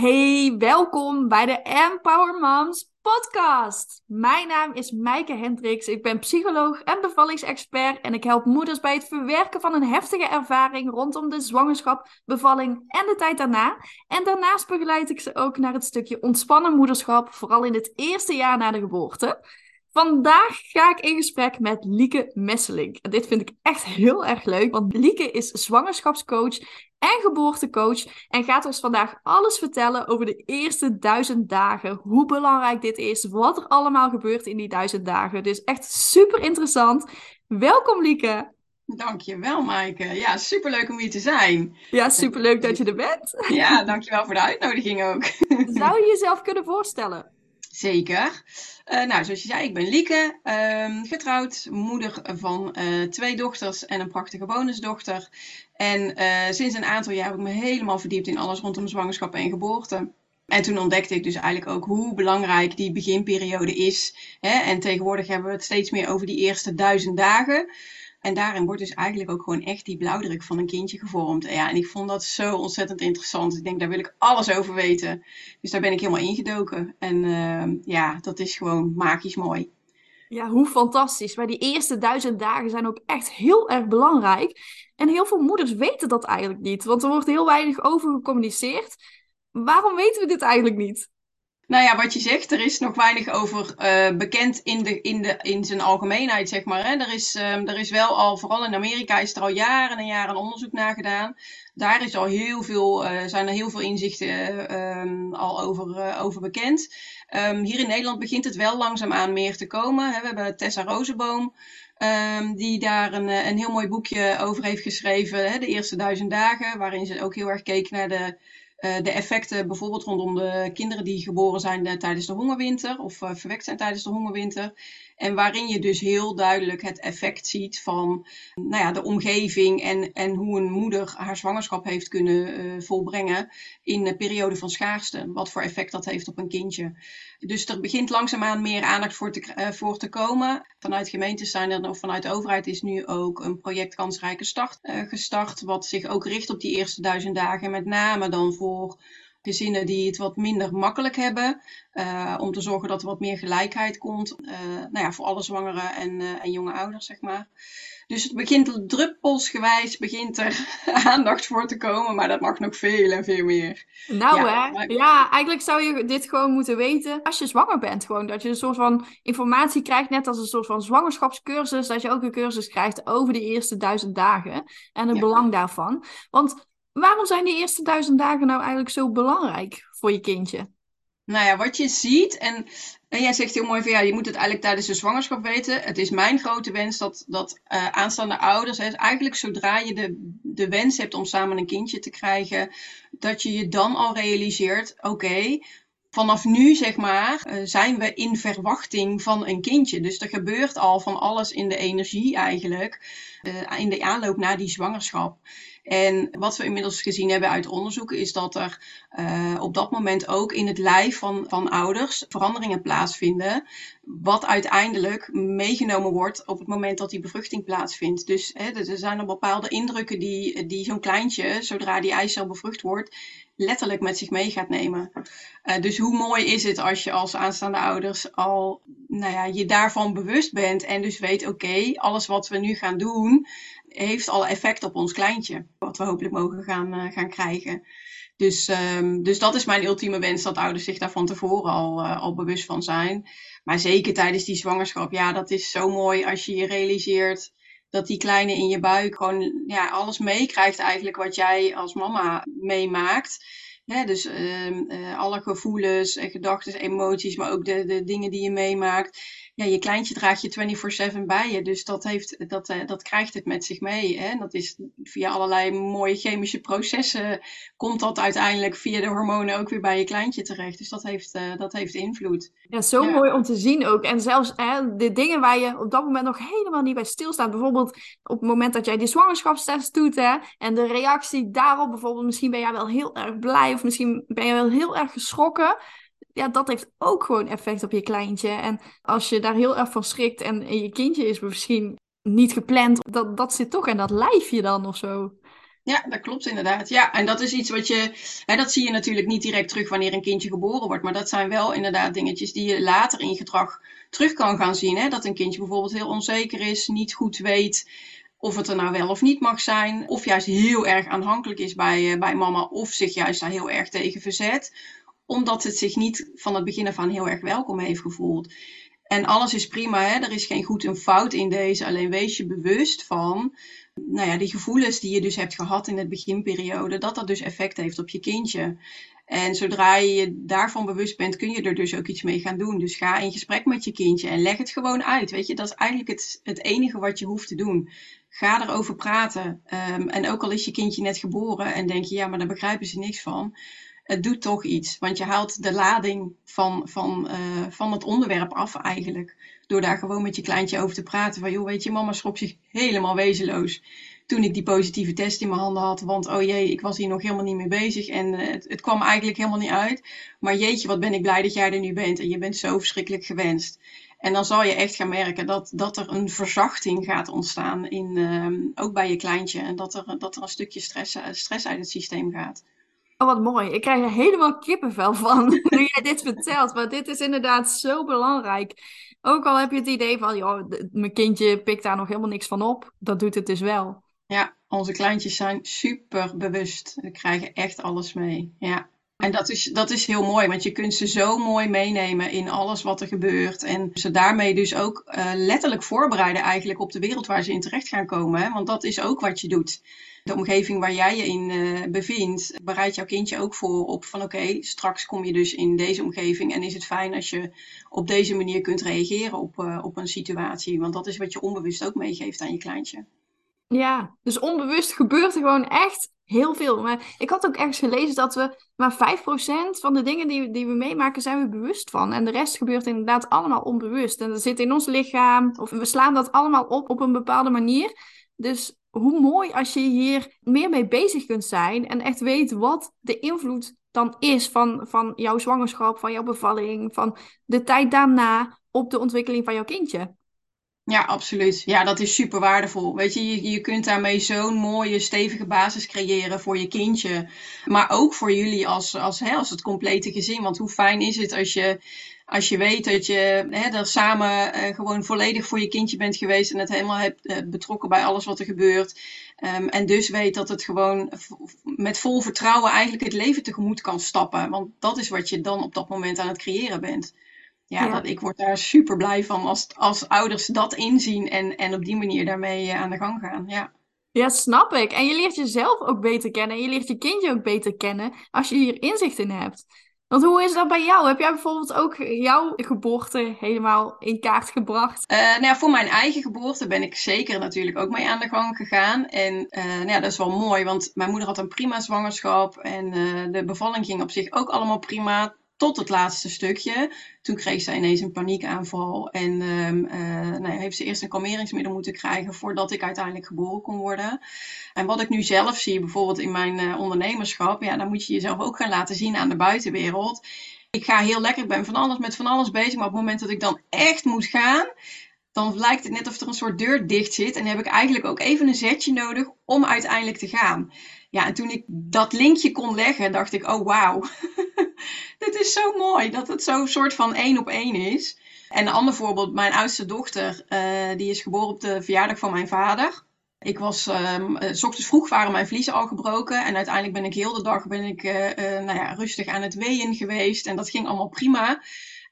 Hey, welkom bij de Empower Moms podcast. Mijn naam is Maaike Hendricks. Ik ben psycholoog en bevallingsexpert en ik help moeders bij het verwerken van een heftige ervaring rondom de zwangerschap, bevalling en de tijd daarna. En daarnaast begeleid ik ze ook naar het stukje ontspannen moederschap, vooral in het eerste jaar na de geboorte. Vandaag ga ik in gesprek met Lieke Messelink. En dit vind ik echt heel erg leuk, want Lieke is zwangerschapscoach en geboortecoach en gaat ons vandaag alles vertellen over de eerste duizend dagen. Hoe belangrijk dit is, wat er allemaal gebeurt in die duizend dagen. Dus echt super interessant. Welkom Lieke. Dankjewel, Maaike. Ja, superleuk om hier te zijn. Ja, superleuk dat je er bent. Ja, dankjewel voor de uitnodiging ook. Zou je jezelf kunnen voorstellen? Zeker. Uh, nou, zoals je zei, ik ben Lieke, uh, getrouwd, moeder van uh, twee dochters en een prachtige bonusdochter. En uh, sinds een aantal jaar heb ik me helemaal verdiept in alles rondom zwangerschap en geboorte. En toen ontdekte ik dus eigenlijk ook hoe belangrijk die beginperiode is. Hè? En tegenwoordig hebben we het steeds meer over die eerste duizend dagen. En daarin wordt dus eigenlijk ook gewoon echt die blauwdruk van een kindje gevormd. En ja, en ik vond dat zo ontzettend interessant. Ik denk, daar wil ik alles over weten. Dus daar ben ik helemaal ingedoken. En uh, ja, dat is gewoon magisch mooi. Ja, hoe fantastisch. Maar die eerste duizend dagen zijn ook echt heel erg belangrijk. En heel veel moeders weten dat eigenlijk niet. Want er wordt heel weinig over gecommuniceerd. Waarom weten we dit eigenlijk niet? Nou ja, wat je zegt, er is nog weinig over uh, bekend in, de, in, de, in zijn algemeenheid, zeg maar. Hè. Er, is, um, er is wel al, vooral in Amerika, is er al jaren en jaren onderzoek naar gedaan. Daar is al heel veel, uh, zijn er heel veel inzichten um, al over, uh, over bekend. Um, hier in Nederland begint het wel langzaamaan meer te komen. Hè. We hebben Tessa Rozenboom, die daar een, een heel mooi boekje over heeft geschreven, hè, de eerste duizend dagen, waarin ze ook heel erg keek naar de de effecten bijvoorbeeld rondom de kinderen die geboren zijn uh, tijdens de hongerwinter of uh, verwekt zijn tijdens de hongerwinter. En waarin je dus heel duidelijk het effect ziet van nou ja, de omgeving en, en hoe een moeder haar zwangerschap heeft kunnen volbrengen in de periode van schaarste. Wat voor effect dat heeft op een kindje. Dus er begint langzaamaan meer aandacht voor te, uh, voor te komen. Vanuit gemeentes zijn er, of vanuit de overheid is nu ook een project Kansrijke Start uh, gestart. Wat zich ook richt op die eerste duizend dagen. Met name dan voor gezinnen die het wat minder makkelijk hebben. Uh, om te zorgen dat er wat meer gelijkheid komt. nou ja, voor alle zwangere en, en jonge ouders, zeg maar. Dus het begint druppelsgewijs begint er aandacht voor te komen, maar dat mag nog veel en veel meer. Nou ja, hè, ja, eigenlijk zou je dit gewoon moeten weten als je zwanger bent. Gewoon dat je een soort van informatie krijgt, net als een soort van zwangerschapscursus, dat je ook een cursus krijgt over de eerste duizend dagen en het belang daarvan. Want waarom zijn die eerste duizend dagen nou eigenlijk zo belangrijk voor je kindje? Nou ja, wat je ziet, en, en jij zegt heel mooi van ja, je moet het eigenlijk tijdens de zwangerschap weten. Het is mijn grote wens dat, dat uh, aanstaande ouders, eigenlijk zodra je de, de wens hebt om samen een kindje te krijgen, dat je je dan al realiseert, oké, vanaf nu, zeg maar, uh, zijn we in verwachting van een kindje. Dus er gebeurt al van alles in de energie eigenlijk, uh, in de aanloop naar die zwangerschap. En wat we inmiddels gezien hebben uit onderzoeken is dat er uh, op dat moment ook in het lijf van, van ouders veranderingen plaatsvinden. Wat uiteindelijk meegenomen wordt op het moment dat die bevruchting plaatsvindt. Dus hè, er zijn er bepaalde indrukken die, die zo'n kleintje, zodra die eicel bevrucht wordt, letterlijk met zich mee gaat nemen. Uh, dus hoe mooi is het als je als aanstaande ouders al nou ja, je daarvan bewust bent en dus weet, oké, alles wat we nu gaan doen, heeft al effect op ons kleintje. Wat we hopelijk mogen gaan, uh, gaan krijgen. Dus, um, dus dat is mijn ultieme wens, dat ouders zich daar van tevoren al, uh, al bewust van zijn. Maar zeker tijdens die zwangerschap, ja, dat is zo mooi als je je realiseert dat die kleine in je buik gewoon ja, alles meekrijgt eigenlijk wat jij als mama meemaakt. Dus uh, alle gevoelens en gedachten, emoties, maar ook de, de dingen die je meemaakt ja, je kleintje draag je 24-7 bij je. Dus dat, heeft, dat, uh, dat krijgt het met zich mee. Hè? Dat is via allerlei mooie chemische processen komt dat uiteindelijk via de hormonen ook weer bij je kleintje terecht. Dus dat heeft, uh, dat heeft invloed. Ja, zo ja. mooi om te zien ook. En zelfs hè, de dingen waar je op dat moment nog helemaal niet bij stilstaat. Bijvoorbeeld op het moment dat jij die zwangerschapstest doet. Hè, en de reactie daarop, bijvoorbeeld, misschien ben jij wel heel erg blij. Of misschien ben je wel heel erg geschrokken ja, dat heeft ook gewoon effect op je kleintje. En als je daar heel erg van schrikt en je kindje is misschien niet gepland, dat, dat zit toch in dat lijfje dan of zo. Ja, dat klopt inderdaad. Ja, en dat is iets wat je, hè, dat zie je natuurlijk niet direct terug wanneer een kindje geboren wordt, maar dat zijn wel inderdaad dingetjes die je later in gedrag terug kan gaan zien. Hè? Dat een kindje bijvoorbeeld heel onzeker is, niet goed weet of het er nou wel of niet mag zijn, of juist heel erg aanhankelijk is bij, uh, bij mama, of zich juist daar heel erg tegen verzet, omdat het zich niet van het begin af aan heel erg welkom heeft gevoeld. En alles is prima, hè? er is geen goed en fout in deze, alleen wees je bewust van nou ja, die gevoelens die je dus hebt gehad in het beginperiode, dat dat dus effect heeft op je kindje. En zodra je je daarvan bewust bent, kun je er dus ook iets mee gaan doen. Dus ga in gesprek met je kindje en leg het gewoon uit. Weet je, dat is eigenlijk het, het enige wat je hoeft te doen. Ga erover praten. Um, en ook al is je kindje net geboren en denk je, ja, maar daar begrijpen ze niks van. Het doet toch iets, want je haalt de lading van, van, uh, van het onderwerp af eigenlijk. Door daar gewoon met je kleintje over te praten. Van joh, weet je, mama schrok zich helemaal wezenloos toen ik die positieve test in mijn handen had. Want oh jee, ik was hier nog helemaal niet mee bezig en uh, het, het, kwam eigenlijk helemaal niet uit. Maar jeetje, wat ben ik blij dat jij er nu bent en je bent zo verschrikkelijk gewenst. En dan zal je echt gaan merken dat, dat er een verzachting gaat ontstaan, in, uh, ook bij je kleintje. En dat er, dat er een stukje stress, stress uit het systeem gaat. Oh, wat mooi. Ik krijg er helemaal kippenvel van nu jij dit vertelt. Maar dit is inderdaad zo belangrijk. Ook al heb je het idee van, joh, mijn kindje pikt daar nog helemaal niks van op. Dat doet het dus wel. Ja, onze kleintjes zijn super bewust. Ze krijgen echt alles mee. Ja. En dat is, dat is heel mooi, want je kunt ze zo mooi meenemen in alles wat er gebeurt. En ze daarmee dus ook uh, letterlijk voorbereiden eigenlijk op de wereld waar ze in terecht gaan komen. Hè? Want dat is ook wat je doet. De omgeving waar jij je in uh, bevindt, bereidt jouw kindje ook voor op van oké, straks kom je dus in deze omgeving en is het fijn als je op deze manier kunt reageren op, uh, op een situatie. Want dat is wat je onbewust ook meegeeft aan je kleintje. Ja, dus onbewust gebeurt er gewoon echt heel veel. Maar ik had ook ergens gelezen dat we maar 5% van de dingen die, die we meemaken, zijn we bewust van. En de rest gebeurt inderdaad allemaal onbewust. En dat zit in ons lichaam, of we slaan dat allemaal op op een bepaalde manier. Dus hoe mooi als je hier meer mee bezig kunt zijn en echt weet wat de invloed dan is van, van jouw zwangerschap, van jouw bevalling, van de tijd daarna op de ontwikkeling van jouw kindje. Ja, absoluut. Ja, dat is super waardevol. Weet je, je, je kunt daarmee zo'n mooie, stevige basis creëren voor je kindje. Maar ook voor jullie als, als, hè, als het complete gezin. Want hoe fijn is het als je, als je weet dat je hè, er samen uh, gewoon volledig voor je kindje bent geweest. En het helemaal hebt uh, betrokken bij alles wat er gebeurt. Um, en dus weet dat het gewoon met vol vertrouwen eigenlijk het leven tegemoet kan stappen. Want dat is wat je dan op dat moment aan het creëren bent ja, Dat, ik word daar super blij van als, als ouders dat inzien en, en op die manier daarmee eh, aan de gang gaan. Ja. Ja, snap ik. En je leert jezelf ook beter kennen en je leert je kindje ook beter kennen als je hier inzicht in hebt. Want hoe is dat bij jou? Heb jij bijvoorbeeld ook jouw geboorte helemaal in kaart gebracht? Uh, nou ja, voor mijn eigen geboorte ben ik zeker natuurlijk ook mee aan de gang gegaan. En uh, nou ja, dat is wel mooi, want mijn moeder had een prima zwangerschap. En uh, de bevalling ging op zich ook allemaal prima tot het laatste stukje. Toen kreeg zij ineens een paniekaanval en um, uh, nou ja, heeft ze eerst een kalmeringsmiddel moeten krijgen voordat ik uiteindelijk geboren kon worden. En wat ik nu zelf zie, bijvoorbeeld in mijn uh, ondernemerschap, ja, dan moet je jezelf ook gaan laten zien aan de buitenwereld. Ik ga heel lekker, ik ben van alles met van alles bezig, maar op het moment dat ik dan echt moet gaan, dan lijkt het net of er een soort deur dicht zit. En heb ik eigenlijk ook even een zetje nodig om uiteindelijk te gaan. Ja, en toen ik dat linkje kon leggen, dacht ik, oh wauw, dit is zo mooi dat het zo soort van één op één is. En een ander voorbeeld, mijn oudste dochter, uh, die is geboren op de verjaardag van mijn vader. Ik was, um, s ochtends vroeg waren mijn vliezen al gebroken en uiteindelijk ben ik heel de dag ben ik, uh, nou ja, rustig aan het weeën geweest en dat ging allemaal prima.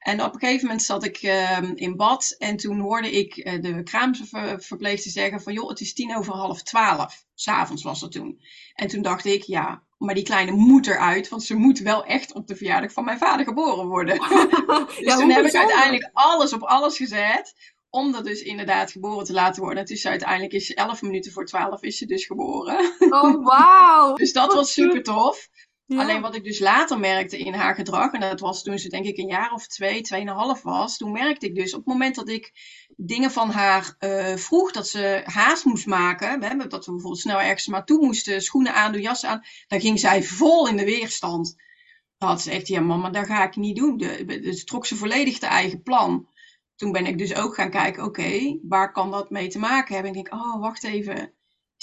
En op een gegeven moment zat ik uh, in bad en toen hoorde ik uh, de kraamverpleegster zeggen van joh, het is tien over half twaalf. S'avonds was dat toen. En toen dacht ik, ja, maar die kleine moet eruit, want ze moet wel echt op de verjaardag van mijn vader geboren worden. dus ja, toen heb ik uiteindelijk alles op alles gezet om dat dus inderdaad geboren te laten worden. Het is uiteindelijk is 11 minuten voor 12 is ze dus geboren. Oh, wauw! dus dat was super tof. Alleen wat ik dus later merkte in haar gedrag, en dat was toen ze denk ik een jaar of twee, tweeënhalf was, toen merkte ik dus op het moment dat ik dingen van haar uh, vroeg, dat ze haast moest maken, dat we bijvoorbeeld snel ergens maar toe moesten, schoenen aandoen, jas aan, dan ging zij vol in de weerstand. Dan had ze echt, ja mama, dat ga ik niet doen. Dus trok ze volledig de eigen plan. Toen ben ik dus ook gaan kijken, oké, waar kan dat mee te maken hebben? En ik denk, oh, wacht even,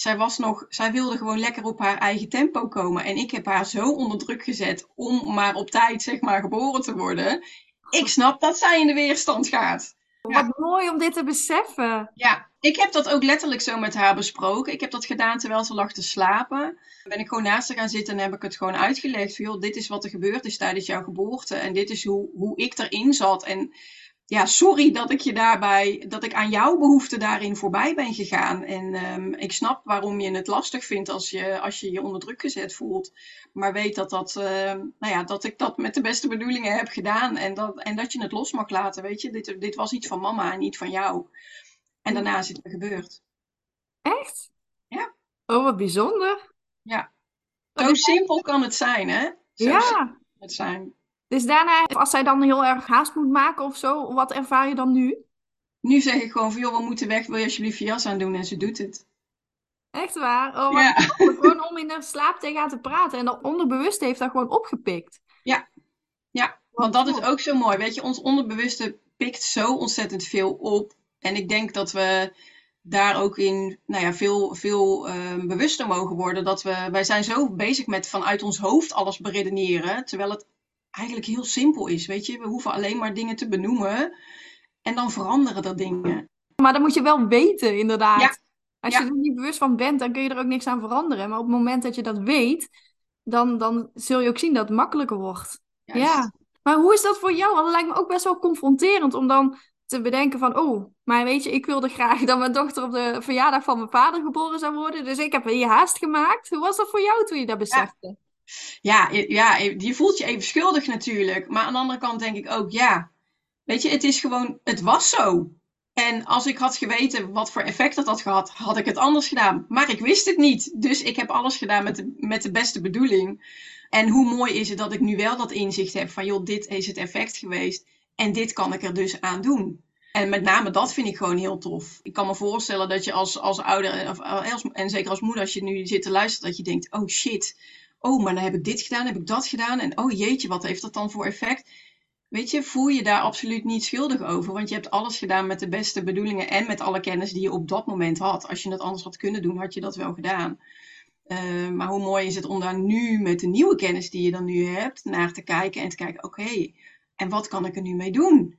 zij was nog, zij wilde gewoon lekker op haar eigen tempo komen. En ik heb haar zo onder druk gezet om maar op tijd, zeg maar, geboren te worden. Ik snap dat zij in de weerstand gaat. Wat mooi om dit te beseffen. Ja, ik heb dat ook letterlijk zo met haar besproken. Ik heb dat gedaan terwijl ze lag te slapen. Ben ik gewoon naast haar gaan zitten en heb ik het gewoon uitgelegd. Van, joh, dit is wat er gebeurd is tijdens jouw geboorte. En dit is hoe, hoe ik erin zat. En ja, sorry dat ik je daarbij, dat ik aan jouw behoeften daarin voorbij ben gegaan. En um, ik snap waarom je het lastig vindt als je als je, je onder druk gezet voelt. Maar weet dat, dat, uh, nou ja, dat ik dat met de beste bedoelingen heb gedaan. En dat, en dat je het los mag laten. Weet je, dit, dit was iets van mama en niet van jou. En daarna is het gebeurd. Echt? Ja. Oh, wat bijzonder. Ja. Zo simpel kan het zijn, hè? Zo ja. simpel kan het zijn. Dus daarna, als zij dan heel erg haast moet maken of zo, wat ervaar je dan nu? Nu zeg ik gewoon van, joh, we moeten weg. Wil je alsjeblieft je jas aandoen? En ze doet het. Echt waar? Oh, Ja. gewoon om in haar slaap tegen haar te praten. En dat onderbewuste heeft dat gewoon opgepikt. Ja. Ja, want dat is ook zo mooi. Weet je, ons onderbewuste pikt zo ontzettend veel op. En ik denk dat we daar ook in nou ja, veel, veel eh, bewuster mogen worden. Dat we, wij zijn zo bezig met vanuit ons hoofd alles beredeneren. Terwijl het eigenlijk heel simpel is. Weet je, we hoeven alleen maar dingen te benoemen. En dan veranderen er dingen. Maar dat moet je wel weten, inderdaad. Ja. Als Ja. je er niet bewust van bent, dan kun je er ook niks aan veranderen. Maar op het moment dat je dat weet, dan, dan zul je ook zien dat het makkelijker wordt. Juist. Ja. Maar hoe is dat voor jou? Want dat lijkt me ook best wel confronterend om dan te bedenken van, oh, maar weet je, ik wilde graag dat mijn dochter op de verjaardag van mijn vader geboren zou worden. Dus ik heb hier haast gemaakt. Hoe was dat voor jou toen je dat besefte? Ja, je- ja, je voelt je even schuldig natuurlijk. Maar aan de andere kant denk ik ook, ja, weet je, het is gewoon, het was zo. En als ik had geweten wat voor effect dat had gehad, had ik het anders gedaan. Maar ik wist het niet. Dus ik heb alles gedaan met de, met de beste bedoeling. En hoe mooi is het dat ik nu wel dat inzicht heb van, joh, dit is het effect geweest. En dit kan ik er dus aan doen. En met name dat vind ik gewoon heel tof. Ik kan me voorstellen dat je als, als ouder, of, en zeker als moeder, als je nu zit te luisteren, dat je denkt, oh shit, oh, maar dan heb ik dit gedaan, heb ik dat gedaan. En oh jeetje, wat heeft dat dan voor effect? Weet je, voel je daar absoluut niet schuldig over. Want je hebt alles gedaan met de beste bedoelingen en met alle kennis die je op dat moment had. Als je het anders had kunnen doen, had je dat wel gedaan. Eh, maar hoe mooi is het om daar nu met de nieuwe kennis die je dan nu hebt, naar te kijken en te kijken, oké, en wat kan ik er nu mee doen?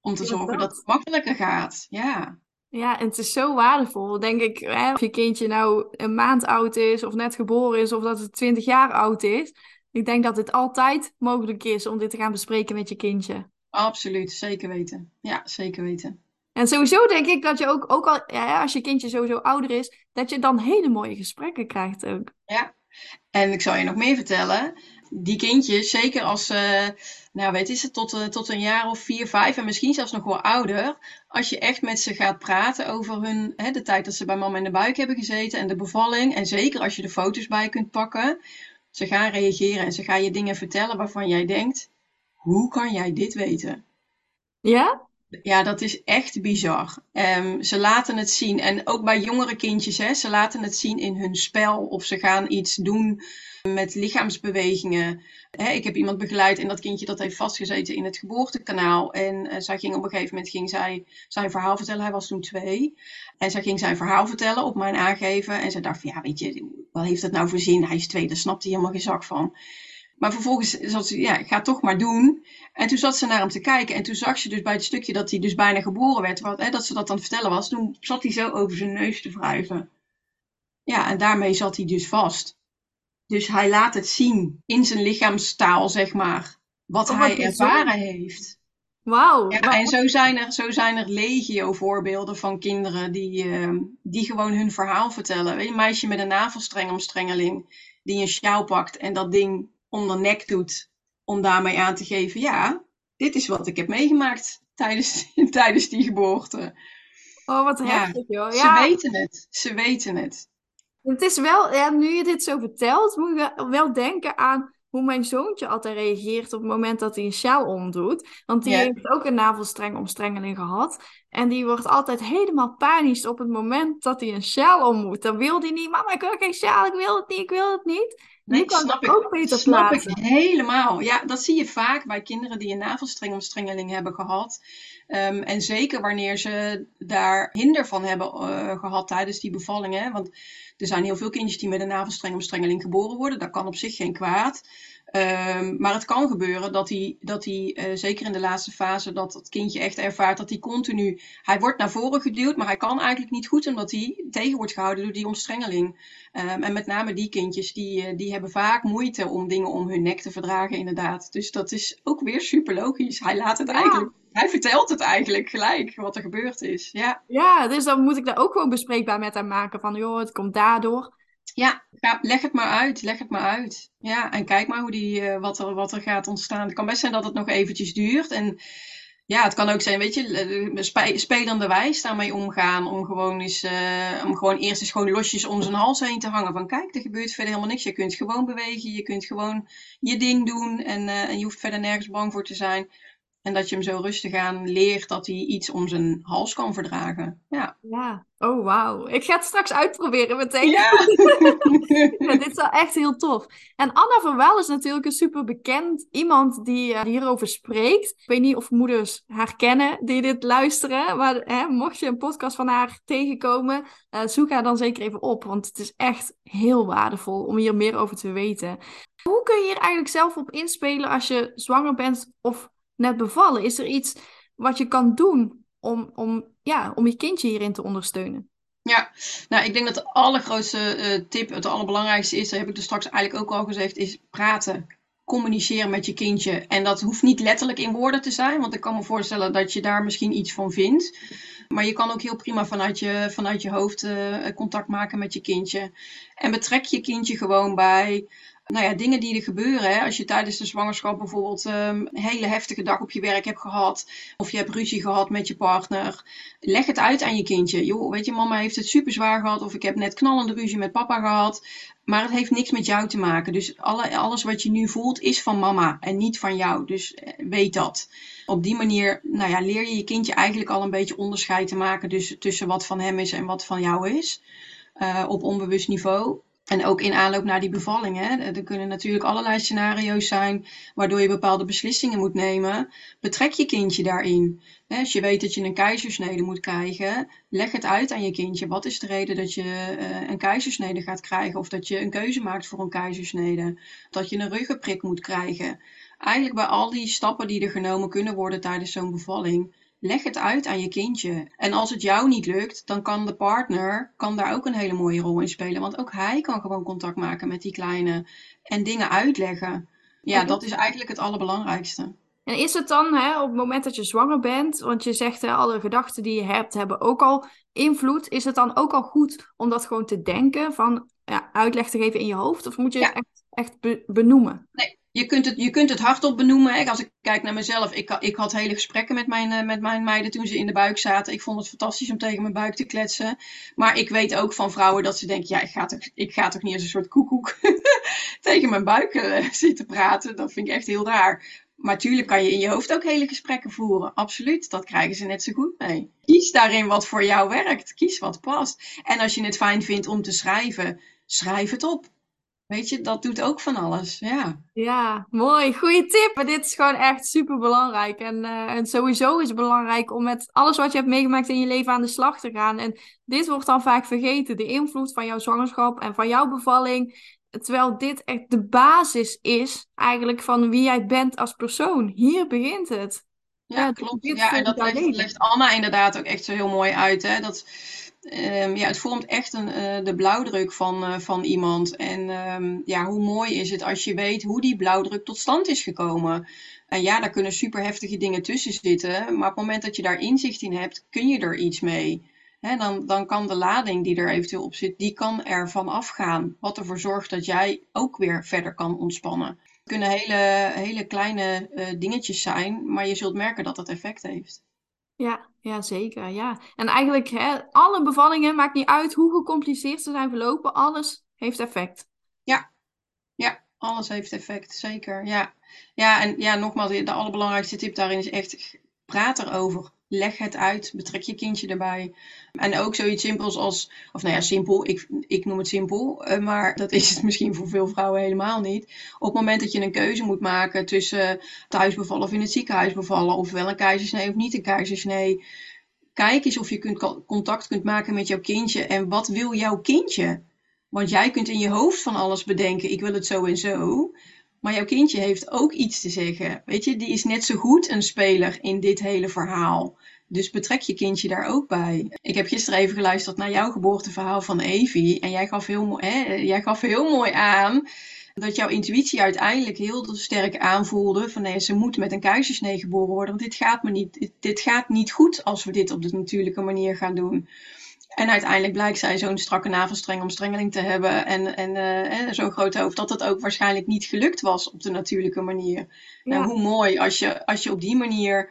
Om te zorgen dat het makkelijker gaat. Ja, Ja, en het is zo waardevol, denk ik. Hè, of je kindje nou een maand oud is, of net geboren is, of dat het 20 jaar oud is. Ik denk dat het altijd mogelijk is om dit te gaan bespreken met je kindje. absoluut. Zeker weten. Ja, zeker weten. En sowieso denk ik dat je ook, ook al, ja, als je kindje sowieso ouder is, dat je dan hele mooie gesprekken krijgt ook. Ja. En ik zal je nog meer vertellen. Die kindjes, zeker als ze, nou weet is het, tot, eh, tot een jaar of vier, vijf en misschien zelfs nog wel ouder. Als je echt met ze gaat praten over hun, hè, de tijd dat ze bij mama in de buik hebben gezeten en de bevalling. En zeker als je de foto's bij kunt pakken. Ze gaan reageren en ze gaan je dingen vertellen waarvan jij denkt, hoe kan jij dit weten? Ja? Ja, dat is echt bizar. Ehm, ze laten het zien. En ook bij jongere kindjes, hè, ze laten het zien in hun spel. Of ze gaan iets doen met lichaamsbewegingen. Hè, ik heb iemand begeleid en dat kindje dat heeft vastgezeten in het geboortekanaal. En eh, zij ging op een gegeven moment ging zij zijn verhaal vertellen. Hij was toen twee. En zij ging zijn verhaal vertellen op mijn aangeven. En ze dacht van, ja, weet je, wat heeft dat nou voor zin? Hij is twee, daar snapt hij helemaal geen zak van. Maar vervolgens zat ze, ja, ga toch maar doen. En toen zat ze naar hem te kijken. En toen zag ze dus bij het stukje dat hij dus bijna geboren werd, wat, hè, dat ze dat aan het vertellen was. Toen zat hij zo over zijn neus te wrijven. Ja, en daarmee zat hij dus vast. Dus hij laat het zien in zijn lichaamstaal, zeg maar. Wat Oh, wat hij ervaren heeft. Wauw. Ja, en zo zijn er, zo zijn er legio voorbeelden van kinderen die, eh, die gewoon hun verhaal vertellen. Weet je, een meisje met een navelstrengomstrengeling die een sjaal pakt en dat ding om de nek doet om daarmee aan te geven, ja, dit is wat ik heb meegemaakt tijdens, tijdens die geboorte. Oh, wat Ja, heftig, joh. Ze Ja, weten het, ze weten het. het is wel, ja, nu je dit zo vertelt, moet je wel- wel denken aan hoe mijn zoontje altijd reageert op het moment dat hij een sjaal omdoet. Want die Ja. heeft ook een navelstrengomstrengeling gehad. En die wordt altijd helemaal panisch op het moment dat hij een sjaal om moet. Dan wil hij niet, mama, ik wil geen sjaal, ik wil het niet, ik wil het niet. Nee, nu kan ik. ook beter Snap plaatsen. ik helemaal. Ja, dat zie je vaak bij kinderen die een navelstrengomstrengeling hebben gehad. Ehm, en zeker wanneer ze daar hinder van hebben uh, gehad tijdens die bevalling. Hè? Want er zijn heel veel kindjes die met een navelstrengelstrengeling geboren worden. Dat kan op zich geen kwaad. Um, maar het kan gebeuren dat hij, dat hij uh, zeker in de laatste fase, dat het kindje echt ervaart dat hij continu, hij wordt naar voren geduwd, maar hij kan eigenlijk niet goed omdat hij tegen wordt gehouden door die omstrengeling. Um, en met name die kindjes, die, uh, die hebben vaak moeite om dingen om hun nek te verdragen, inderdaad. Dus dat is ook weer super logisch. Hij laat het ja. eigenlijk, hij vertelt het eigenlijk gelijk wat er gebeurd is. Ja. ja, dus dan moet ik daar ook gewoon bespreekbaar met hem maken van, joh, het komt daardoor. Ja, leg het maar uit. Leg het maar uit. Ja, en kijk maar hoe die, uh, wat, er, wat er gaat ontstaan. Het kan best zijn dat het nog eventjes duurt. En ja, het kan ook zijn, weet je, spe, spelende wijs daarmee omgaan. Om gewoon, eens, om gewoon eerst eens gewoon losjes om zijn hals heen te hangen. Van kijk, er gebeurt verder helemaal niks. Je kunt gewoon bewegen. Je kunt gewoon je ding doen. En, en je hoeft verder nergens bang voor te zijn. En dat je hem zo rustig aan leert dat hij iets om zijn hals kan verdragen. Ja. Ja, oh wauw. Ik ga het straks uitproberen meteen. Ja. ja. dit is wel echt heel tof. En Anna van Wel is natuurlijk een super bekend iemand die uh, hierover spreekt. Ik weet niet of moeders haar kennen die dit luisteren. Maar hè, mocht je een podcast van haar tegenkomen, uh, zoek haar dan zeker even op. Want het is echt heel waardevol om hier meer over te weten. Hoe kun je hier eigenlijk zelf op inspelen als je zwanger bent of net bevallen? Is er iets wat je kan doen om, om, ja, om je kindje hierin te ondersteunen? Ja, nou ik denk dat de allergrootste uh, tip, het allerbelangrijkste is, dat heb ik er straks eigenlijk ook al gezegd, is praten. Communiceren met je kindje. En dat hoeft niet letterlijk in woorden te zijn, want ik kan me voorstellen dat je daar misschien iets van vindt. Maar je kan ook heel prima vanuit je, vanuit je hoofd uh, contact maken met je kindje. En betrek je kindje gewoon bij nou ja, dingen die er gebeuren. Hè? Als je tijdens de zwangerschap bijvoorbeeld een hele heftige dag op je werk hebt gehad. Of je hebt ruzie gehad met je partner. Leg het uit aan je kindje. Joh, weet je, mama heeft het super zwaar gehad. Of ik heb net knallende ruzie met papa gehad. Maar het heeft niks met jou te maken. Dus alle, alles wat je nu voelt is van mama en niet van jou. Dus eh, weet dat. Op die manier nou ja, leer je je kindje eigenlijk al een beetje onderscheid te maken dus, tussen wat van hem is en wat van jou is. Uh, op onbewust niveau. En ook in aanloop naar die bevalling. Hè, er kunnen natuurlijk allerlei scenario's zijn waardoor je bepaalde beslissingen moet nemen. Betrek je kindje daarin. Als je weet dat je een keizersnede moet krijgen, leg het uit aan je kindje. Wat is de reden dat je uh, een keizersnede gaat krijgen? Of dat je een keuze maakt voor een keizersnede? Dat je een ruggenprik moet krijgen? Eigenlijk bij al die stappen die er genomen kunnen worden tijdens zo'n bevalling, leg het uit aan je kindje. En als het jou niet lukt, dan kan de partner kan daar ook een hele mooie rol in spelen. Want ook hij kan gewoon contact maken met die kleine en dingen uitleggen. Ja, dat is eigenlijk het allerbelangrijkste. En is het dan hè, op het moment dat je zwanger bent, want je zegt hè, alle gedachten die je hebt hebben ook al invloed, is het dan ook al goed om dat gewoon te denken, van ja, uitleg te geven in je hoofd? Of moet je het echt, echt benoemen? Nee, je kunt het, je kunt het hardop benoemen. Hè? Als ik kijk naar mezelf, ik, ik had hele gesprekken met mijn, uh, met mijn meiden toen ze in de buik zaten. Ik vond het fantastisch om tegen mijn buik te kletsen. Maar ik weet ook van vrouwen dat ze denken, ja, ik ga toch, ik ga toch niet als een soort koekoek tegen mijn buik uh, zitten praten. Dat vind ik echt heel raar. Maar tuurlijk kan je in je hoofd ook hele gesprekken voeren. Absoluut, dat krijgen ze net zo goed mee. Kies daarin wat voor jou werkt. Kies wat past. En als je het fijn vindt om te schrijven, schrijf het op. Weet je, dat doet ook van alles. Ja, ja mooi. Goede tip. Maar dit is gewoon echt super belangrijk. En, uh, en sowieso is het belangrijk om met alles wat je hebt meegemaakt in je leven aan de slag te gaan. En dit wordt dan vaak vergeten. De invloed van jouw zwangerschap en van jouw bevalling. Terwijl dit echt de basis is eigenlijk van wie jij bent als persoon. Hier begint het. Ja, ja klopt. Ja, en dat legt, legt Anna inderdaad ook echt zo heel mooi uit. Hè? Dat Um, ja, het vormt echt een, uh, de blauwdruk van, uh, van iemand. En um, ja, hoe mooi is het als je weet hoe die blauwdruk tot stand is gekomen. En ja, daar kunnen super heftige dingen tussen zitten. Maar op het moment dat je daar inzicht in hebt, kun je er iets mee. Dan, dan kan de lading die er eventueel op zit, die kan er van afgaan. Wat ervoor zorgt dat jij ook weer verder kan ontspannen. Het kunnen hele, hele kleine uh, dingetjes zijn, maar je zult merken dat dat effect heeft. Ja, ja, zeker. Ja. En eigenlijk, hè, alle bevallingen, maakt niet uit hoe gecompliceerd ze zijn verlopen, alles heeft effect. Ja, ja, alles heeft effect, zeker. Ja, ja en ja, nogmaals, de allerbelangrijkste tip daarin is echt praat erover. leg het uit, betrek je kindje erbij. En ook zoiets simpels als, of nou ja, simpel, ik, ik noem het simpel, uh, maar dat is het misschien voor veel vrouwen helemaal niet. Op het moment dat je een keuze moet maken tussen thuisbevallen of in het ziekenhuis bevallen, of wel een keizersnee of niet een keizersnee, kijk eens of je kunt, contact kunt maken met jouw kindje en wat wil jouw kindje? Want jij kunt in je hoofd van alles bedenken, ik wil het zo en zo. Maar jouw kindje heeft ook iets te zeggen. Weet je, die is net zo goed een speler in dit hele verhaal. Dus betrek je kindje daar ook bij. Ik heb gisteren even geluisterd naar jouw geboorteverhaal van Evie. En jij gaf heel, hè, jij gaf heel mooi aan dat jouw intuïtie uiteindelijk heel sterk aanvoelde van nee, ze moet met een keizersnee geboren worden. Want dit gaat, me niet, dit gaat niet goed als we dit op de natuurlijke manier gaan doen. En uiteindelijk blijkt zij zo'n strakke navelstreng om strengeling te hebben en, en uh, zo'n groot hoofd, dat het ook waarschijnlijk niet gelukt was op de natuurlijke manier. Nou, hoe mooi als je, als je op die manier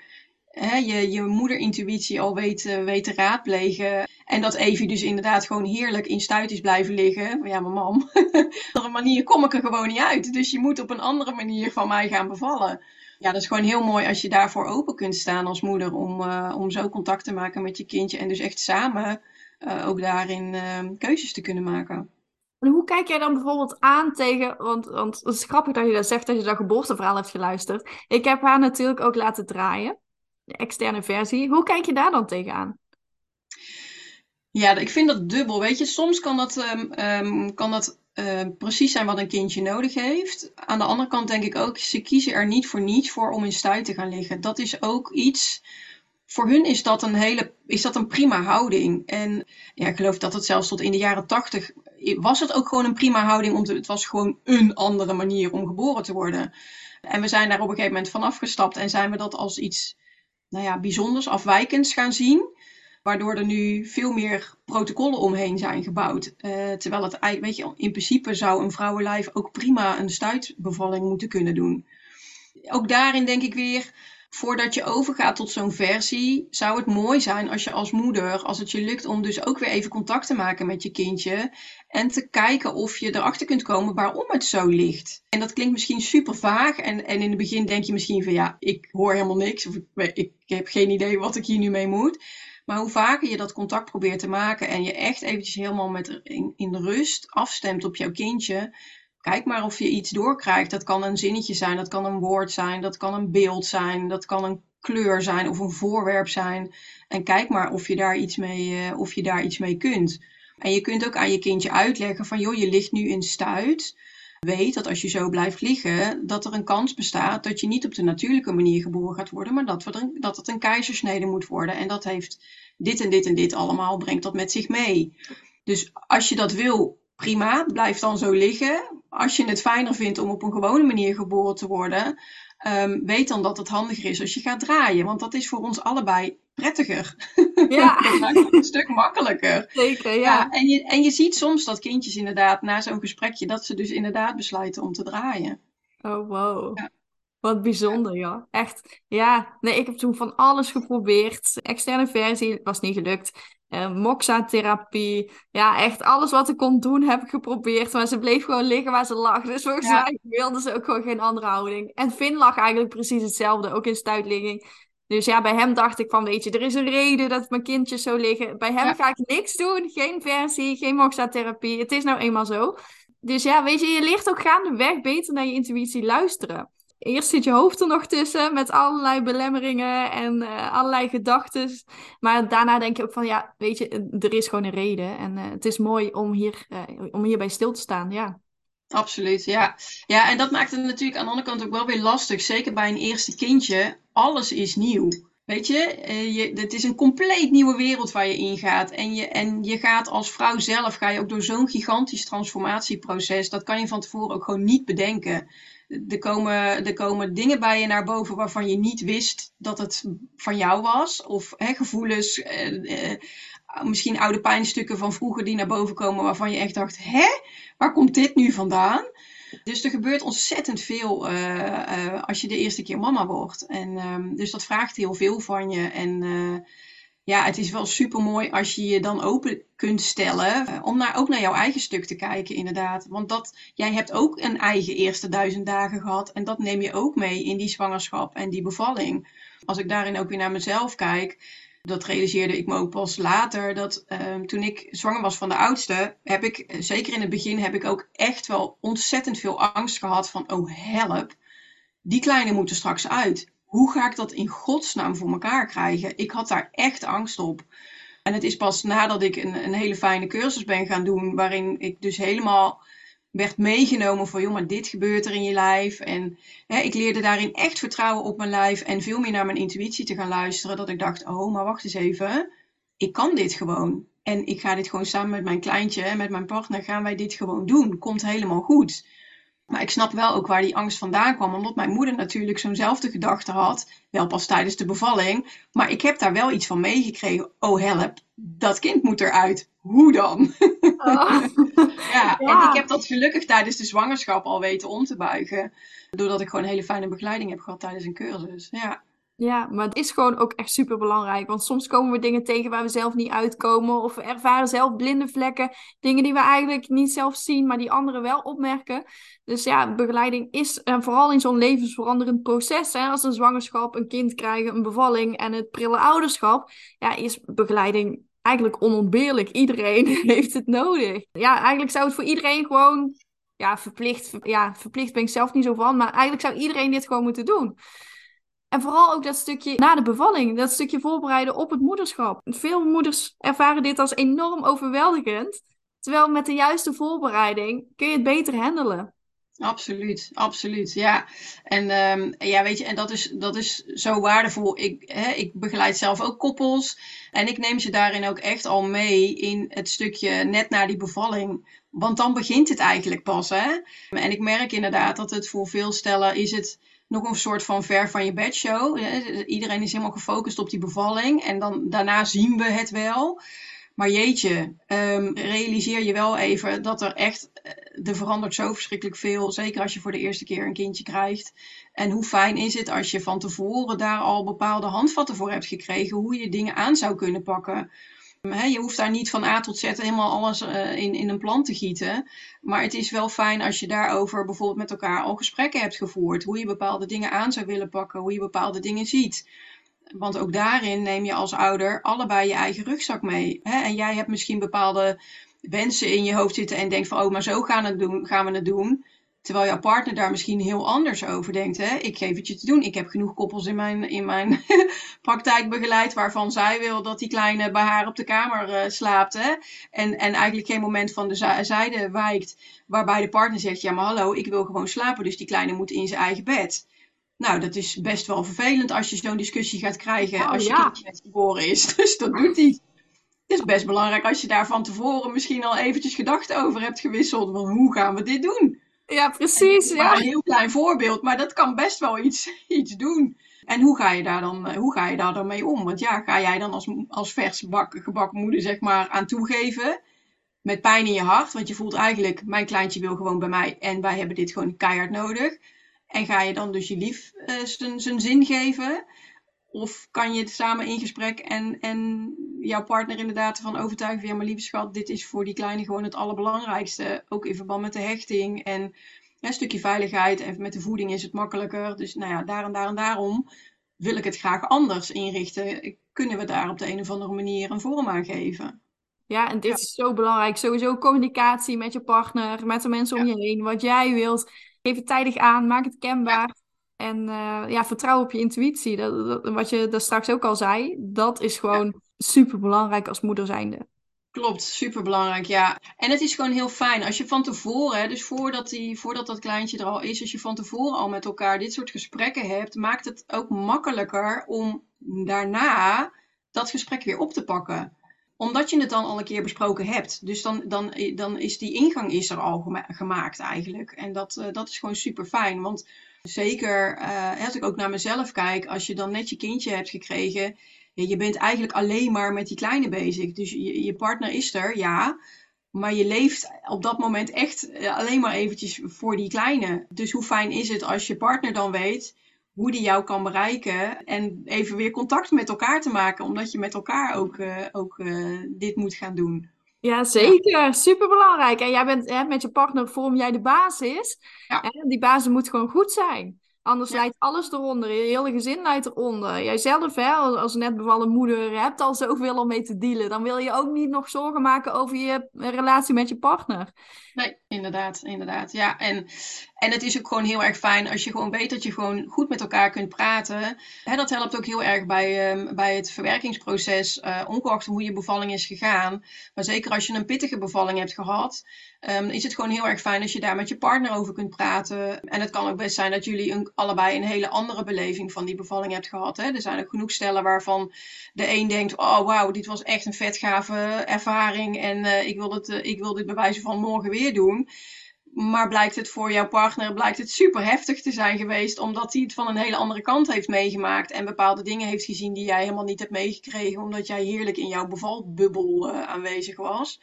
hè, je, je moederintuïtie al weet, weet te raadplegen. En dat Evie dus inderdaad gewoon heerlijk in stuit is blijven liggen. Ja, mijn mam, op een manier kom ik er gewoon niet uit. Dus je moet op een andere manier van mij gaan bevallen. Ja, dat is gewoon heel mooi als je daarvoor open kunt staan als moeder. Om, uh, om zo contact te maken met je kindje. En dus echt samen uh, ook daarin uh, keuzes te kunnen maken. En hoe kijk jij dan bijvoorbeeld aan tegen, want, want het is grappig dat je dat zegt, dat je dat geboorteverhaal hebt geluisterd. Ik heb haar natuurlijk ook laten draaien, de externe versie. Hoe kijk je daar dan tegenaan? Ja, ik vind dat dubbel. Weet je, soms kan dat, um, um, kan dat uh, precies zijn wat een kindje nodig heeft. Aan de andere kant denk ik ook, ze kiezen er niet voor niets voor om in stuit te gaan liggen. Dat is ook iets voor hun is dat een hele is dat een prima houding. En ja, ik geloof dat het zelfs tot in de jaren tachtig was het ook gewoon een prima houding. Om te, het was gewoon een andere manier om geboren te worden. En we zijn daar op een gegeven moment van afgestapt en zijn we dat als iets nou ja, bijzonders, afwijkends gaan zien. Waardoor er nu veel meer protocollen omheen zijn gebouwd. Uh, terwijl het weet je, in principe zou een vrouwenlijf ook prima een stuitbevalling moeten kunnen doen. Ook daarin denk ik weer, voordat je overgaat tot zo'n versie, zou het mooi zijn als je als moeder, als het je lukt om dus ook weer even contact te maken met je kindje en te kijken of je erachter kunt komen waarom het zo ligt. En dat klinkt misschien super vaag en, en in het begin denk je misschien van ja, ik hoor helemaal niks of ik, ik heb geen idee wat ik hier nu mee moet. Maar hoe vaker je dat contact probeert te maken en je echt eventjes helemaal met in, in rust afstemt op jouw kindje, kijk maar of je iets doorkrijgt. Dat kan een zinnetje zijn, dat kan een woord zijn, dat kan een beeld zijn, dat kan een kleur zijn of een voorwerp zijn. En kijk maar of je daar iets mee, uh, of je daar iets mee kunt. En je kunt ook aan je kindje uitleggen van joh, je ligt nu in stuit. Weet dat als je zo blijft liggen, dat er een kans bestaat dat je niet op de natuurlijke manier geboren gaat worden, maar dat, dat het een keizersnede moet worden. En dat heeft dit en dit en dit allemaal, brengt dat met zich mee. Dus als je dat wil, prima, blijf dan zo liggen. Als je het fijner vindt om op een gewone manier geboren te worden, um, weet dan dat het handiger is als je gaat draaien. Want dat is voor ons allebei prettiger. Ja. dat maakt het een stuk makkelijker. Zeker, ja. ja. en, je, en je ziet soms dat kindjes inderdaad na zo'n gesprekje, dat ze dus inderdaad besluiten om te draaien. Oh, wow. Ja. Wat bijzonder, ja. Echt. Ja, nee, ik heb toen van alles geprobeerd. Externe versie was niet gelukt. Uh, Moxa-therapie. Ja, echt alles wat ik kon doen heb ik geprobeerd. Maar ze bleef gewoon liggen waar ze lag. Dus volgens ja. mij wilde ze ook gewoon geen andere houding. En Finn lag eigenlijk precies hetzelfde, ook in stuitligging. Dus ja, bij hem dacht ik van, weet je, er is een reden dat mijn kindjes zo liggen. Bij hem ga ik niks doen. Geen versie, geen Moxa-therapie. Het is nou eenmaal zo. Dus ja, weet je, je ligt ook gaandeweg beter naar je intuïtie luisteren eerst zit je hoofd er nog tussen met allerlei belemmeringen en uh, allerlei gedachten. Maar daarna denk je ook van, ja, weet je, er is gewoon een reden. En uh, het is mooi om, hier, uh, om hierbij stil te staan, ja. Absoluut, ja. Ja, en dat maakt het natuurlijk aan de andere kant ook wel weer lastig. Zeker bij een eerste kindje. Alles is nieuw. Weet je, je, het is een compleet nieuwe wereld waar je ingaat. En je, en je gaat als vrouw zelf, ga je ook door zo'n gigantisch transformatieproces. Dat kan je van tevoren ook gewoon niet bedenken er komen, er komen dingen bij je naar boven waarvan je niet wist dat het van jou was. Of hè, gevoelens, eh, eh, misschien oude pijnstukken van vroeger die naar boven komen waarvan je echt dacht, hè, waar komt dit nu vandaan? Dus er gebeurt ontzettend veel uh, als je de eerste keer mama wordt. En, um, dus dat vraagt heel veel van je. En ja, het is wel super mooi als je je dan open kunt stellen. eh, om ook naar jouw eigen stuk te kijken, inderdaad. Want dat, jij hebt ook een eigen eerste duizend dagen gehad. En dat neem je ook mee in die zwangerschap en die bevalling. Als ik daarin ook weer naar mezelf kijk. Dat realiseerde ik me ook pas later. Dat ehm, toen ik zwanger was van de oudste, heb ik, eh, zeker in het begin, heb ik ook echt wel ontzettend veel angst gehad van, oh help, die kleine moeten straks uit. Hoe ga ik dat in godsnaam voor elkaar krijgen? Ik had daar echt angst op. En het is pas nadat ik een, een hele fijne cursus ben gaan doen, waarin ik dus helemaal werd meegenomen van, joh, maar dit gebeurt er in je lijf. En hè, ik leerde daarin echt vertrouwen op mijn lijf en veel meer naar mijn intuïtie te gaan luisteren. Dat ik dacht, oh, maar wacht eens even. Ik kan dit gewoon. En ik ga dit gewoon samen met mijn kleintje met mijn partner, gaan wij dit gewoon doen. Komt helemaal goed. Maar ik snap wel ook waar die angst vandaan kwam, omdat mijn moeder natuurlijk zo'nzelfde gedachte had. Wel pas tijdens de bevalling. Maar ik heb daar wel iets van meegekregen. Oh help, dat kind moet eruit. Hoe dan? Oh. Ja, en ik heb dat gelukkig tijdens de zwangerschap al weten om te buigen. Doordat ik gewoon een hele fijne begeleiding heb gehad tijdens een cursus. Ja, Ja, maar het is gewoon ook echt super belangrijk. Want soms komen we dingen tegen waar we zelf niet uitkomen. Of we ervaren zelf blinde vlekken. Dingen die we eigenlijk niet zelf zien, maar die anderen wel opmerken. Dus ja, begeleiding is, en vooral in zo'n levensveranderend proces. Hè, als een zwangerschap, een kind krijgen, een bevalling en het prille ouderschap. Ja, is begeleiding eigenlijk onontbeerlijk. Iedereen heeft het nodig. Ja, eigenlijk zou het voor iedereen gewoon. Ja, verplicht. Ja, verplicht ben ik zelf niet zo van. Maar eigenlijk zou iedereen dit gewoon moeten doen. En vooral ook dat stukje na de bevalling, dat stukje voorbereiden op het moederschap. Veel moeders ervaren dit als enorm overweldigend. Terwijl met de juiste voorbereiding kun je het beter handelen. absoluut. Absoluut. Ja, en ehm, ja, weet je, en dat is, dat is zo waardevol. Ik, hè, ik begeleid zelf ook koppels. En ik neem ze daarin ook echt al mee in het stukje net na die bevalling. Want dan begint het eigenlijk pas, hè? En ik merk inderdaad dat het voor veel stellen is het nog een soort van ver van je bedshow. hè. Iedereen is helemaal gefocust op die bevalling. En dan daarna zien we het wel. Maar jeetje, ehm, realiseer je wel even dat er echt, eh, er verandert zo verschrikkelijk veel. Zeker als je voor de eerste keer een kindje krijgt. En hoe fijn is het als je van tevoren daar al bepaalde handvatten voor hebt gekregen. Hoe je dingen aan zou kunnen pakken. Je hoeft daar niet van A tot Z helemaal alles eh, in, in een plan te gieten. Maar het is wel fijn als je daarover bijvoorbeeld met elkaar al gesprekken hebt gevoerd. Hoe je bepaalde dingen aan zou willen pakken. Hoe je bepaalde dingen ziet. Want ook daarin neem je als ouder allebei je eigen rugzak mee. En jij hebt misschien bepaalde wensen in je hoofd zitten en denkt van, oh, maar zo gaan, het doen, gaan we het doen. Terwijl jouw partner daar misschien heel anders over denkt. Hè? Ik geef het je te doen. Ik heb genoeg koppels in mijn, in mijn praktijk begeleid waarvan zij wil dat die kleine bij haar op de kamer eh, slaapt. Hè? En, en eigenlijk geen moment van de zijde wijkt waarbij de partner zegt, ja maar hallo, ik wil gewoon slapen, dus die kleine moet in zijn eigen bed. Nou, dat is best wel vervelend als je zo'n discussie gaat krijgen Oh, als je ja. kindje net geboren is. Dus dat doet hij. Het is best belangrijk als je daar van tevoren misschien al eventjes gedachten over hebt gewisseld. Van hoe gaan we dit doen? Ja, precies. Ja. een heel klein voorbeeld, maar dat kan best wel iets, iets doen. En hoe ga je daar dan, eh, hoe ga je daar dan mee om? Want ja, ga jij dan als, als vers bak, gebakken moeder zeg maar aan toegeven? Met pijn in je hart, want je voelt eigenlijk, mijn kleintje wil gewoon bij mij en wij hebben dit gewoon keihard nodig. En ga je dan dus je lief eh, zijn zin geven? Of kan je het samen in gesprek en, en jouw partner inderdaad ervan overtuigen van ja, maar lieve schat, dit is voor die kleine gewoon het allerbelangrijkste. Ook in verband met de hechting en ja, een stukje veiligheid. En met de voeding is het makkelijker. Dus nou ja, daar en daar en daarom wil ik het graag anders inrichten. Kunnen we daar op de een of andere manier een vorm aan geven? Ja, en dit Ja. is zo belangrijk. Sowieso communicatie met je partner, met de mensen om je heen, wat jij wilt. Geef het tijdig aan, maak het kenbaar. En eh, ja, vertrouw op je intuïtie. Dat, dat- wat je daar straks ook al zei, dat is gewoon super belangrijk als moeder zijnde. Klopt, superbelangrijk, ja. En het is gewoon heel fijn als je van tevoren, dus voordat, die, voordat dat kleintje er al is, als je van tevoren al met elkaar dit soort gesprekken hebt, maakt het ook makkelijker om daarna dat gesprek weer op te pakken. Omdat je het dan al een keer besproken hebt. Dus dan, dan, dan is die ingang is er al gema- gemaakt eigenlijk. En dat, eh, dat is gewoon super fijn. Want zeker eh, als ik ook naar mezelf kijk, als je dan net je kindje hebt gekregen, je bent eigenlijk alleen maar met die kleine bezig. Dus je, je partner is er, ja. Maar je leeft op dat moment echt eh, alleen maar eventjes voor die kleine. Dus hoe fijn is het als je partner dan weet hoe die jou kan bereiken. En even weer contact met elkaar te maken, omdat je met elkaar ook, uh, ook uh, dit moet gaan doen. Ja, zeker. Ja. Super belangrijk. En jij bent hè, met je partner vorm jij de basis. Ja. En die basis moet gewoon goed zijn. Anders ja. leidt alles eronder. Je hele gezin leidt eronder. Jijzelf, hè, als net bevallen moeder, hebt al zoveel om mee te dealen. Dan wil je ook niet nog zorgen maken over je relatie met je partner. Nee, inderdaad, inderdaad. Ja, en, en het is ook gewoon heel erg fijn als je gewoon weet dat je gewoon goed met elkaar kunt praten. Hè, dat helpt ook heel erg bij, um, bij het verwerkingsproces, uh, ongeacht hoe je bevalling is gegaan. Maar zeker als je een pittige bevalling hebt gehad, um, is het gewoon heel erg fijn als je daar met je partner over kunt praten. En het kan ook best zijn dat jullie allebei een hele andere beleving van die bevalling hebt gehad. Hè. Er zijn ook genoeg stellen waarvan de een denkt, oh wauw, dit was echt een vetgave ervaring en uh, ik, wil het, uh, ik wil dit bewijzen van morgen weer doen. Maar blijkt het voor jouw partner blijkt het super heftig te zijn geweest, omdat hij het van een hele andere kant heeft meegemaakt en bepaalde dingen heeft gezien die jij helemaal niet hebt meegekregen, omdat jij heerlijk in jouw bevalbubbel uh, aanwezig was.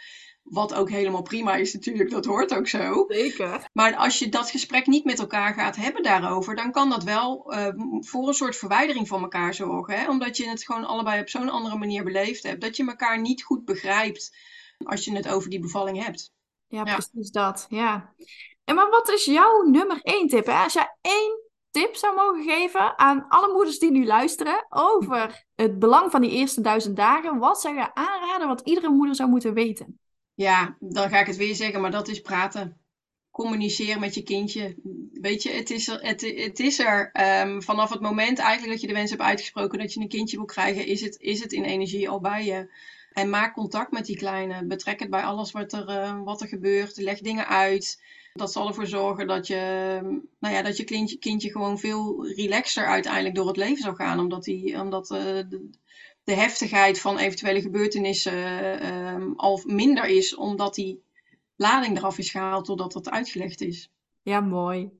Wat ook helemaal prima is natuurlijk, dat hoort ook zo. Zeker. Maar als je dat gesprek niet met elkaar gaat hebben daarover, dan kan dat wel uh, voor een soort verwijdering van elkaar zorgen. Hè? Omdat je het gewoon allebei op zo'n andere manier beleefd hebt. Dat je elkaar niet goed begrijpt als je het over die bevalling hebt. Ja, precies dat. Ja. En maar wat is jouw nummer één tip? Hè? Als jij één tip zou mogen geven aan alle moeders die nu luisteren over het belang van die eerste duizend dagen, wat zou je aanraden wat iedere moeder zou moeten weten? Ja, dan ga ik het weer zeggen, maar dat is praten. Communiceren met je kindje. Weet je, het is er, het, is er um, vanaf het moment eigenlijk dat je de wens hebt uitgesproken dat je een kindje wil krijgen, is het, is het in energie al bij je. En maak contact met die kleine. Betrek het bij alles wat er, uh, wat er gebeurt. Leg dingen uit. Dat zal ervoor zorgen dat je, nou ja, dat je kindje, kindje gewoon veel relaxer uiteindelijk door het leven zal gaan. Omdat, die, omdat uh, de, heftigheid van eventuele gebeurtenissen uh, al minder is. Omdat die lading eraf is gehaald doordat het uitgelegd is. Ja, mooi.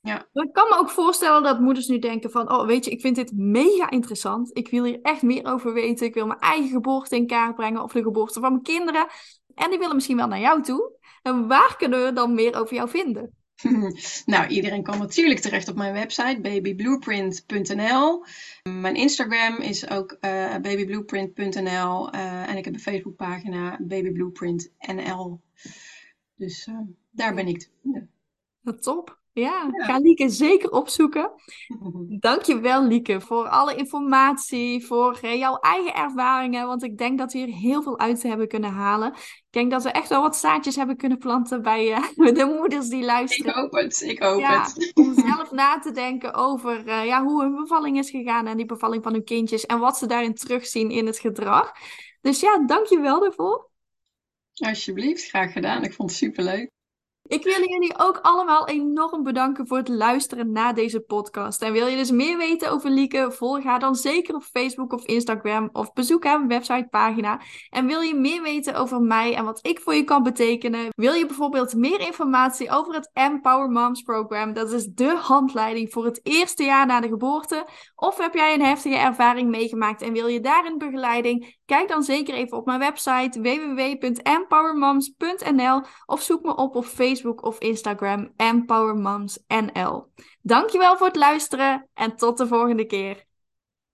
Ja. Ik kan me ook voorstellen dat moeders nu denken van, oh weet je, ik vind dit mega interessant. Ik wil hier echt meer over weten. Ik wil mijn eigen geboorte in kaart brengen of de geboorte van mijn kinderen. En die willen misschien wel naar jou toe. En waar kunnen we dan meer over jou vinden? nou, iedereen kan natuurlijk terecht op mijn website babyblueprint.nl. Mijn Instagram is ook uh, babyblueprint.nl uh, en ik heb een Facebookpagina babyblueprintnl. Dus uh, daar ben ik te vinden. Top. Ja, ga Lieke zeker opzoeken. Dankjewel Lieke voor alle informatie, voor uh, jouw eigen ervaringen, want ik denk dat we hier heel veel uit hebben kunnen halen. Ik denk dat we echt wel wat zaadjes hebben kunnen planten bij uh, de moeders die luisteren. Ik hoop het, ik hoop ja, het. om zelf na te denken over uh, ja, hoe hun bevalling is gegaan en die bevalling van hun kindjes en wat ze daarin terugzien in het gedrag. Dus ja, dankjewel daarvoor. Alsjeblieft, graag gedaan. Ik vond het superleuk. Ik wil jullie ook allemaal enorm bedanken voor het luisteren naar deze podcast. En wil je dus meer weten over Lieke? Volg haar dan zeker op Facebook of Instagram of bezoek haar websitepagina. En wil je meer weten over mij en wat ik voor je kan betekenen? Wil je bijvoorbeeld meer informatie over het Empower Moms Program? Dat is de handleiding voor het eerste jaar na de geboorte. Of heb jij een heftige ervaring meegemaakt en wil je daarin begeleiding? Kijk dan zeker even op mijn website www.empowermoms.nl of zoek me op op Facebook of Instagram EmpowerMomsNL. Dankjewel voor het luisteren en tot de volgende keer.